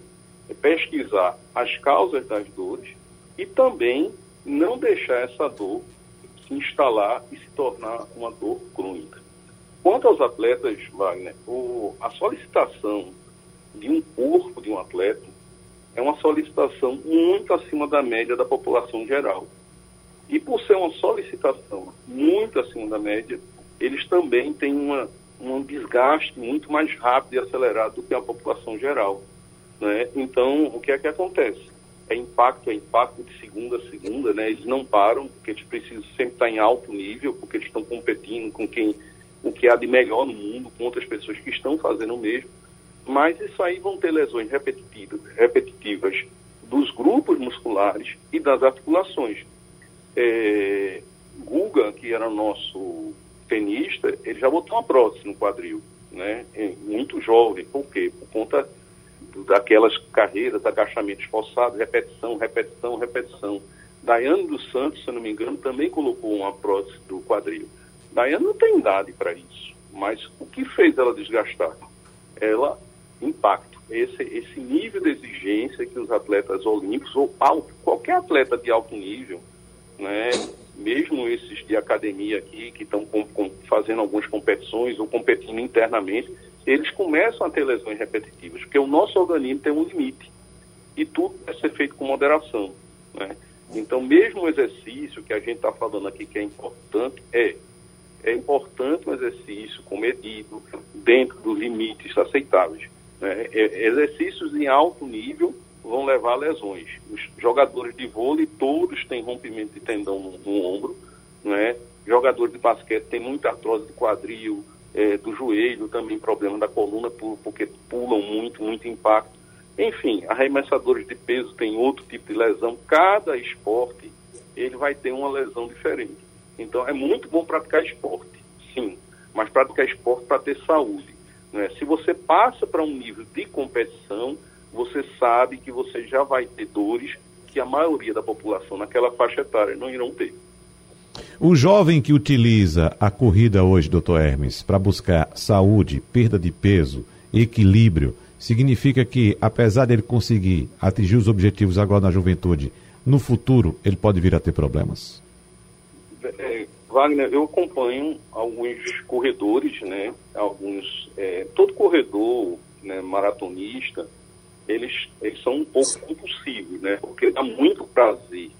pesquisar as causas das dores e também não deixar essa dor se instalar e se tornar uma dor crônica. Quanto aos atletas, Wagner, o, a solicitação de um corpo de um atleta é uma solicitação muito acima da média da população geral. E por ser uma solicitação muito acima da média, eles também têm uma, um desgaste muito mais rápido e acelerado do que a população geral. Né? Então, o que é que acontece? É impacto, é impacto de segunda a segunda, né? Eles não param, porque eles precisam sempre estar em alto nível, porque eles estão competindo com quem o que há de melhor no mundo, com outras pessoas que estão fazendo o mesmo mas isso aí vão ter lesões repetitivas, dos grupos musculares e das articulações. É, Guga, que era nosso tenista, ele já botou uma prótese no quadril, né? É muito jovem, por quê? Por conta daquelas carreiras, agachamentos forçados, repetição, repetição, repetição. Daiane dos Santos, se não me engano, também colocou uma prótese do quadril. Daiane não tem idade para isso, mas o que fez ela desgastar? Ela impacto. Esse, esse nível de exigência que os atletas olímpicos, ou alto, qualquer atleta de alto nível, né, mesmo esses de academia aqui, que estão fazendo algumas competições ou competindo internamente, eles começam a ter lesões repetitivas, porque o nosso organismo tem um limite e tudo deve ser feito com moderação. Né? Então, mesmo o exercício que a gente está falando aqui que é importante, é. É importante um exercício comedido, dentro dos limites aceitáveis. Né? Exercícios em alto nível vão levar a lesões. Os jogadores de vôlei, todos têm rompimento de tendão no, no ombro. Né? Jogadores de basquete têm muita artrose do quadril, é, do joelho, também problema da coluna, por, porque pulam muito, muito impacto. Enfim, arremessadores de peso têm outro tipo de lesão. Cada esporte ele vai ter uma lesão diferente. Então é muito bom praticar esporte, sim, mas praticar esporte para ter saúde. Né? Se você passa para um nível de competição, você sabe que você já vai ter dores que a maioria da população naquela faixa etária não irão ter. O jovem que utiliza a corrida hoje, doutor Hermes, para buscar saúde, perda de peso, equilíbrio, significa que, apesar dele conseguir atingir os objetivos agora na juventude, no futuro ele pode vir a ter problemas? É, Wagner, eu acompanho alguns corredores, né? Alguns, é, todo corredor, né, maratonista, eles, eles são um pouco compulsivos, né? Porque dá muito prazer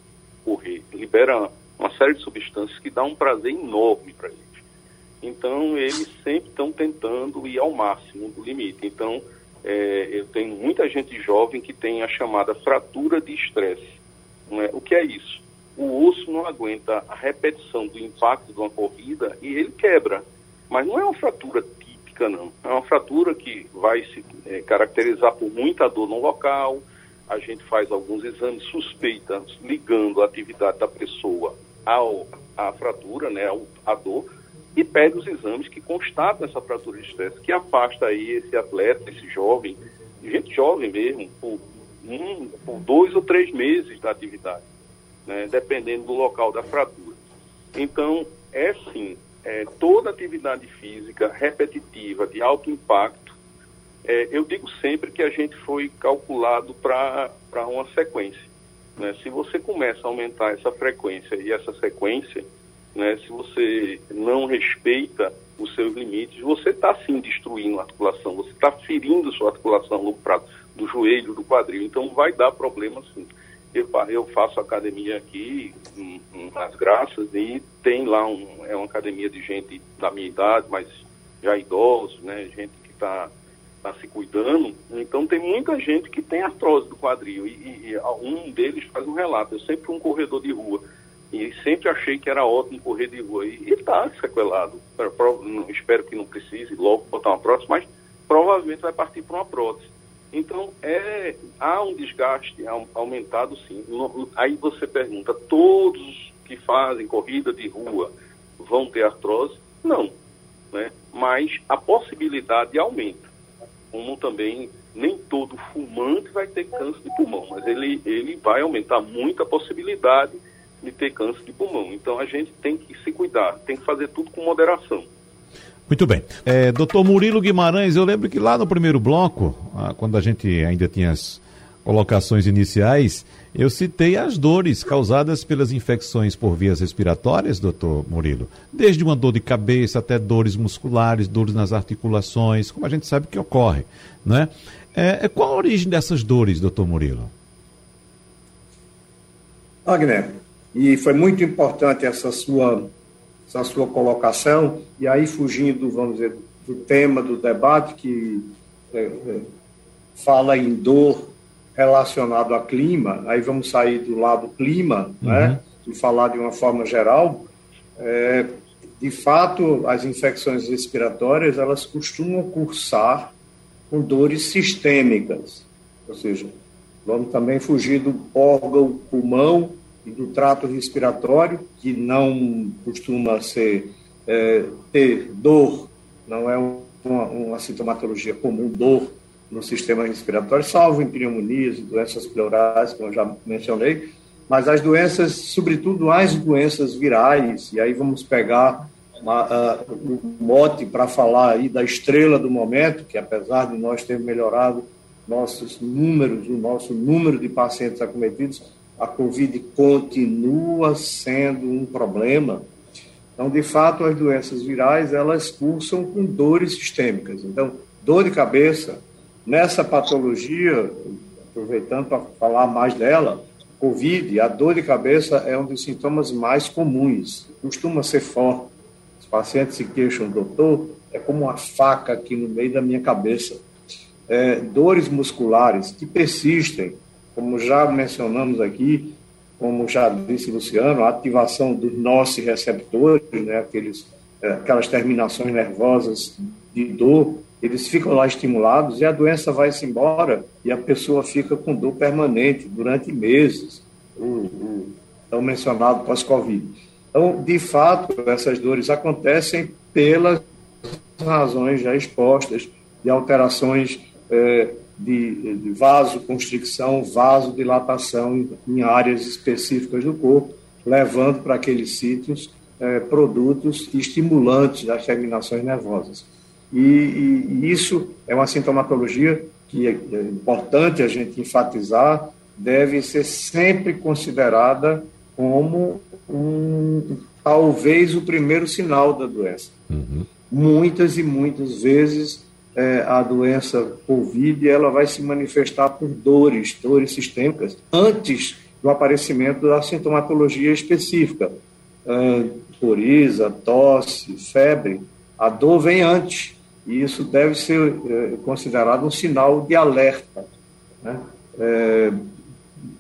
correr, libera uma série de substâncias que dá um prazer enorme para eles. Então, eles sempre estão tentando ir ao máximo do limite. Então, é, eu tenho muita gente jovem que tem a chamada fratura de estresse. É? O que é isso? O osso não aguenta a repetição do impacto de uma corrida e ele quebra. Mas não é uma fratura típica, não. É uma fratura que vai se é, caracterizar por muita dor no local. A gente faz alguns exames suspeitos ligando a atividade da pessoa ao, à fratura, né, à dor e pede os exames que constatam essa fratura de estresse, que afasta aí esse atleta, esse jovem, gente jovem mesmo, por, um, por dois ou três meses da atividade, né, dependendo do local da fratura. Então, é sim, é, toda atividade física repetitiva, de alto impacto, é, eu digo sempre que a gente foi calculado para uma sequência. Né? Se você começa a aumentar essa frequência e essa sequência, né, se você não respeita os seus limites, você está sim destruindo a articulação, você está ferindo sua articulação no prato, do joelho, do quadril, então vai dar problema sim. Eu, eu faço academia aqui Las Graças e tem lá um, é uma academia de gente da minha idade, mas já idosos, né, gente que está tá se cuidando. Então tem muita gente que tem artrose do quadril e, e, e um deles faz um relato. Eu sempre fui um corredor de rua e sempre achei que era ótimo correr de rua. E está sequelado. Espero que não precise logo botar uma prótese, mas provavelmente vai partir para uma prótese. Então, é, há um desgaste aumentado, sim. Aí você pergunta, todos que fazem corrida de rua vão ter artrose? Não. Né? Mas a possibilidade aumenta. Como também nem todo fumante vai ter câncer de pulmão, mas ele, ele vai aumentar muito a possibilidade de ter câncer de pulmão. Então a gente tem que se cuidar, tem que fazer tudo com moderação. Muito bem. É, doutor Murilo Guimarães, eu lembro que lá no primeiro bloco, ah, quando a gente ainda tinha as colocações iniciais, eu citei as dores causadas pelas infecções por vias respiratórias, doutor Murilo. Desde uma dor de cabeça até dores musculares, dores nas articulações, como a gente sabe que ocorre. Né? É, qual a origem dessas dores, doutor Murilo? Wagner, e foi muito importante essa sua, essa sua colocação, e aí fugindo, vamos dizer, do tema do debate, que é, é, fala em dor relacionado a clima, aí vamos sair do lado clima, uhum. né, e falar de uma forma geral, é, de fato, as infecções respiratórias, elas costumam cursar com dores sistêmicas, ou seja, vamos também fugir do órgão pulmão do trato respiratório, que não costuma ser é, ter dor, não é uma, uma, sintomatologia comum, dor no sistema respiratório, salvo em pneumonias e doenças pleurais, como eu já mencionei, mas as doenças, sobretudo as doenças virais, e aí vamos pegar uma, uh, um mote para falar aí da estrela do momento, que apesar de nós termos melhorado nossos números, o nosso número de pacientes acometidos, a Covid continua sendo um problema. Então, de fato, as doenças virais, elas cursam com dores sistêmicas. Então, dor de cabeça. Nessa patologia, aproveitando para falar mais dela, Covid, a dor de cabeça é um dos sintomas mais comuns, costuma ser forte. Os pacientes se queixam, doutor, é como uma faca aqui no meio da minha cabeça. É, dores musculares que persistem, como já mencionamos aqui, como já disse Luciano, a ativação dos nossos receptores, né, aqueles, é, aquelas terminações nervosas de dor, eles ficam lá estimulados e a doença vai-se embora e a pessoa fica com dor permanente durante meses, o, o tão mencionado pós-Covid. Então, de fato, essas dores acontecem pelas razões já expostas de alterações é, de, de vasoconstricção, vasodilatação em, em áreas específicas do corpo, levando para aqueles sítios é, produtos estimulantes das terminações nervosas. E, e, e, isso é uma sintomatologia que é, é importante a gente enfatizar, deve ser sempre considerada como um, talvez o primeiro sinal da doença. Uhum. Muitas e muitas vezes é, a doença COVID ela vai se manifestar por dores, dores sistêmicas, antes do aparecimento da sintomatologia específica. É, coriza, tosse, febre, a dor vem antes, e isso deve ser é, considerado um sinal de alerta. Né? É,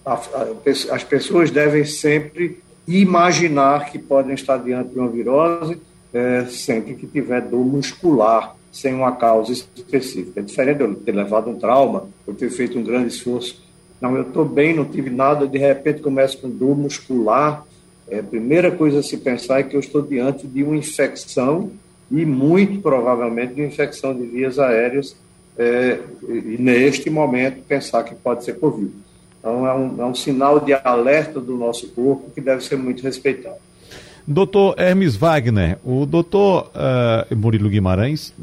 a, a, as pessoas devem sempre imaginar que podem estar diante de uma virose é, sempre que tiver dor muscular, sem uma causa específica. É diferente de eu ter levado um trauma, eu ter feito um grande esforço. Não, eu estou bem, não tive nada, de repente começo com dor muscular. É, a primeira coisa a se pensar é que eu estou diante de uma infecção e muito provavelmente de infecção de vias aéreas é, e neste momento pensar que pode ser Covid. Então é um, é um sinal de alerta do nosso corpo que deve ser muito respeitado. Doutor Hermes Wagner, o doutor uh, Murilo Guimarães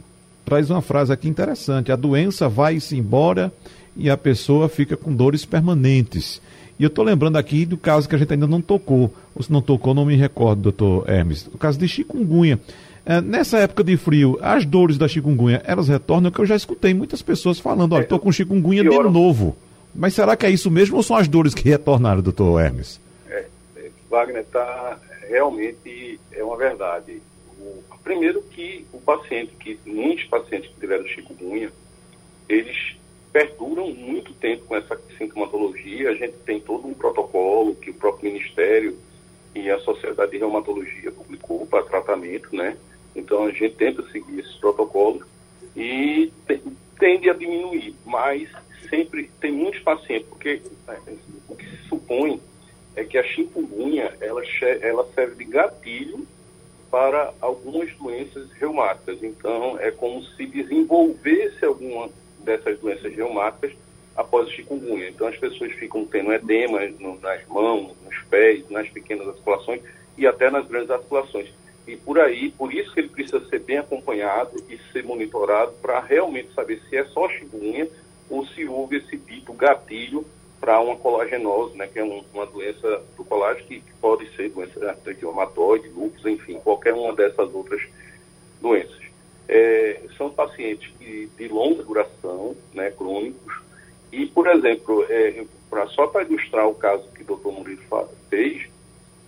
traz uma frase aqui interessante: a doença vai-se embora e a pessoa fica com dores permanentes. E eu estou lembrando aqui do caso que a gente ainda não tocou, ou se não tocou, não me recordo, doutor Hermes, o caso de chikungunya. É, nessa época de frio, as dores da chikungunya, elas retornam, que eu já escutei muitas pessoas falando, olha, estou com chikungunya de novo. Mas será que é isso mesmo ou são as dores que retornaram, doutor Hermes? É, é Wagner, tá, realmente é uma verdade Primeiro que o paciente, que muitos pacientes que tiveram chikungunya, eles perduram muito tempo com essa sintomatologia. A gente tem todo um protocolo que o próprio Ministério e a Sociedade de Reumatologia publicou para tratamento, né? Então a gente tenta seguir esses protocolos e tende a diminuir, mas sempre tem muitos pacientes, porque é, o que se supõe é que a chikungunya ela, ela serve de gatilho para algumas doenças reumáticas. Então, é como se desenvolvesse alguma dessas doenças reumáticas após o chikungunya. Então, as pessoas ficam tendo edema no, nas mãos, nos pés, nas pequenas articulações e até nas grandes articulações. E por aí, por isso que ele precisa ser bem acompanhado e ser monitorado para realmente saber se é só chikungunya ou se houve esse dito gatilho para uma colagenose, né, que é um, uma doença do colágeno que, que pode ser doença reumatoide, lúpus, enfim, qualquer uma dessas outras doenças. É, são pacientes que, de longa duração, né, crônicos, e, por exemplo, é, pra, só para ilustrar o caso que o doutor Murilo fez,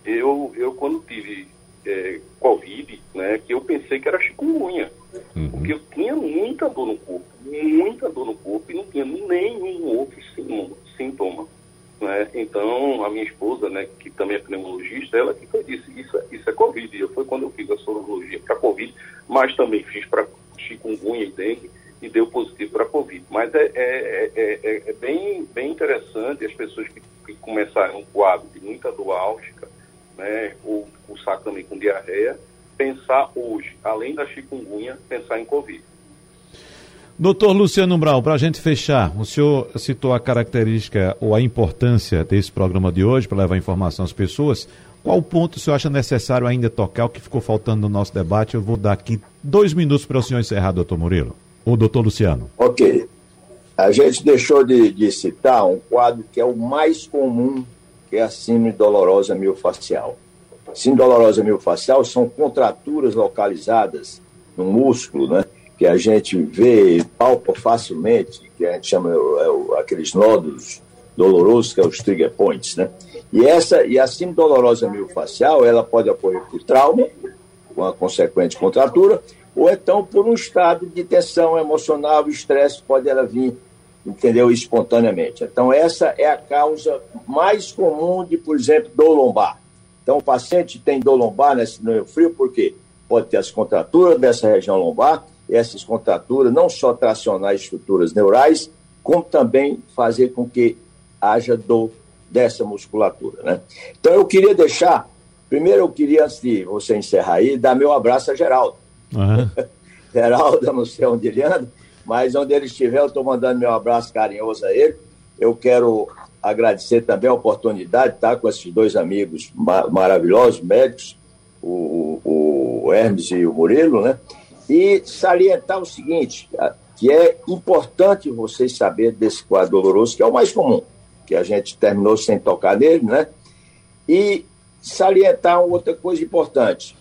eu, eu quando tive é, Covid, né, que eu pensei que era chikungunya, uhum. porque eu tinha muita dor no corpo, muita dor no corpo e não tinha nenhum outro sintoma. Né? Então, a minha esposa, né, que também é pneumologista, ela que foi disse, isso, é, isso é Covid. Eu foi quando eu fiz a sorologia para Covid, mas também fiz para chikungunya e dengue e deu positivo para Covid. Mas é, é, é, é, bem, bem interessante as pessoas que, que começaram um quadro de muita dor álgica, né, ou cursar também com diarreia, pensar hoje, além da chikungunya, pensar em Covid. Doutor Luciano Brau, para a gente fechar, o senhor citou a característica ou a importância desse programa de hoje para levar informação às pessoas. Qual ponto o senhor acha necessário ainda tocar, o que ficou faltando no nosso debate? Eu vou dar aqui dois minutos para o senhor encerrar, doutor Murilo. Ou doutor Luciano. Ok. A gente deixou de, de citar um quadro que é o mais comum, que é a síndrome dolorosa miofascial. Síndrome dolorosa miofascial são contraturas localizadas no músculo, né? Que a gente vê, palpa facilmente, que a gente chama é, aqueles nódulos dolorosos, que é os trigger points, né? E essa, e a síndrome dolorosa miofascial, ela pode ocorrer por trauma, com a consequente contratura, ou então por um estado de tensão emocional, estresse, pode ela vir, entendeu, espontaneamente. Então, essa é a causa mais comum de, por exemplo, dor lombar. Então, o paciente tem dor lombar nesse no frio, por quê? Pode ter as contraturas dessa região lombar, essas contraturas não só tracionar estruturas neurais, como também fazer com que haja dor dessa musculatura, né? Então, eu queria deixar, primeiro eu queria, antes de você encerrar aí, dar meu abraço a Geraldo. Uhum. (laughs) Geraldo, eu não sei onde ele anda, mas onde ele estiver, eu estou mandando meu abraço carinhoso a ele. Eu quero agradecer também a oportunidade de estar com esses dois amigos maravilhosos, médicos, o, o Hermes e o Murilo, né? E salientar o seguinte, que é importante vocês saberem desse quadro doloroso, que é o mais comum, que a gente terminou sem tocar nele, né? E salientar outra coisa importante.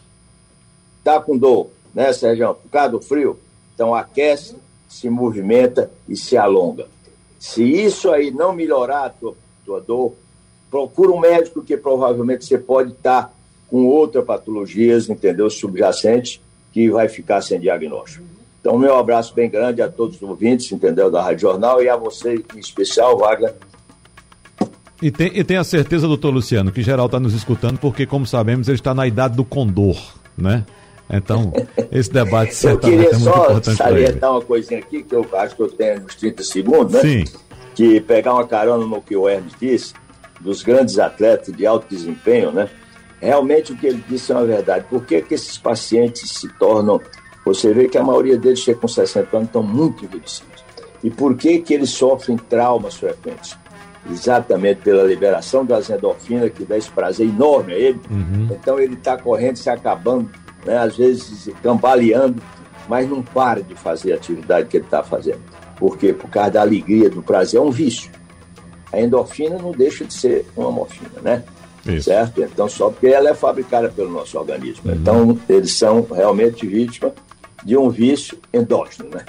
Tá com dor, né, Sérgio? Por causa do frio, então aquece, se movimenta e se alonga. Se isso aí não melhorar a tua, tua dor, procura um médico que provavelmente você pode estar com outra patologias, entendeu? Subjacente, que vai ficar sem diagnóstico. Então, meu abraço bem grande a todos os ouvintes, entendeu? Da Rádio Jornal e a você em especial, Wagner. E tem, e tem a certeza, doutor Luciano, que geral está nos escutando, porque, como sabemos, ele está na idade do condor, né? Então, esse debate (laughs) certamente é muito importante. Eu queria só salientar uma coisinha aqui, que eu acho que eu tenho uns 30 segundos, né? Sim. Que pegar uma carona no que o Hermes disse, dos grandes atletas de alto desempenho, né? Realmente o que ele disse é uma verdade. Por que, que esses pacientes se tornam. Você vê que a maioria deles chega com 60 anos estão muito envelhecidos. E por que, que eles sofrem traumas frequentes? Exatamente pela liberação das endorfinas, que dá esse prazer enorme a ele. Uhum. Então ele está correndo, se acabando né? às vezes cambaleando, mas não para de fazer a atividade que ele está fazendo. Por quê? Por causa da alegria, do prazer, é um vício. A endorfina não deixa de ser uma morfina, né? Isso. Certo? Então, só porque ela é fabricada pelo nosso organismo. Uhum. Então, eles são realmente vítimas de um vício endógeno, né?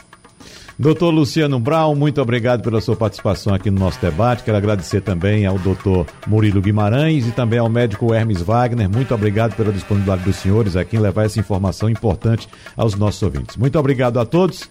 Doutor Luciano Brown, muito obrigado pela sua participação aqui no nosso debate. Quero agradecer também ao doutor Murilo Guimarães e também ao médico Hermes Wagner. Muito obrigado pela disponibilidade dos senhores aqui em levar essa informação importante aos nossos ouvintes. Muito obrigado a todos.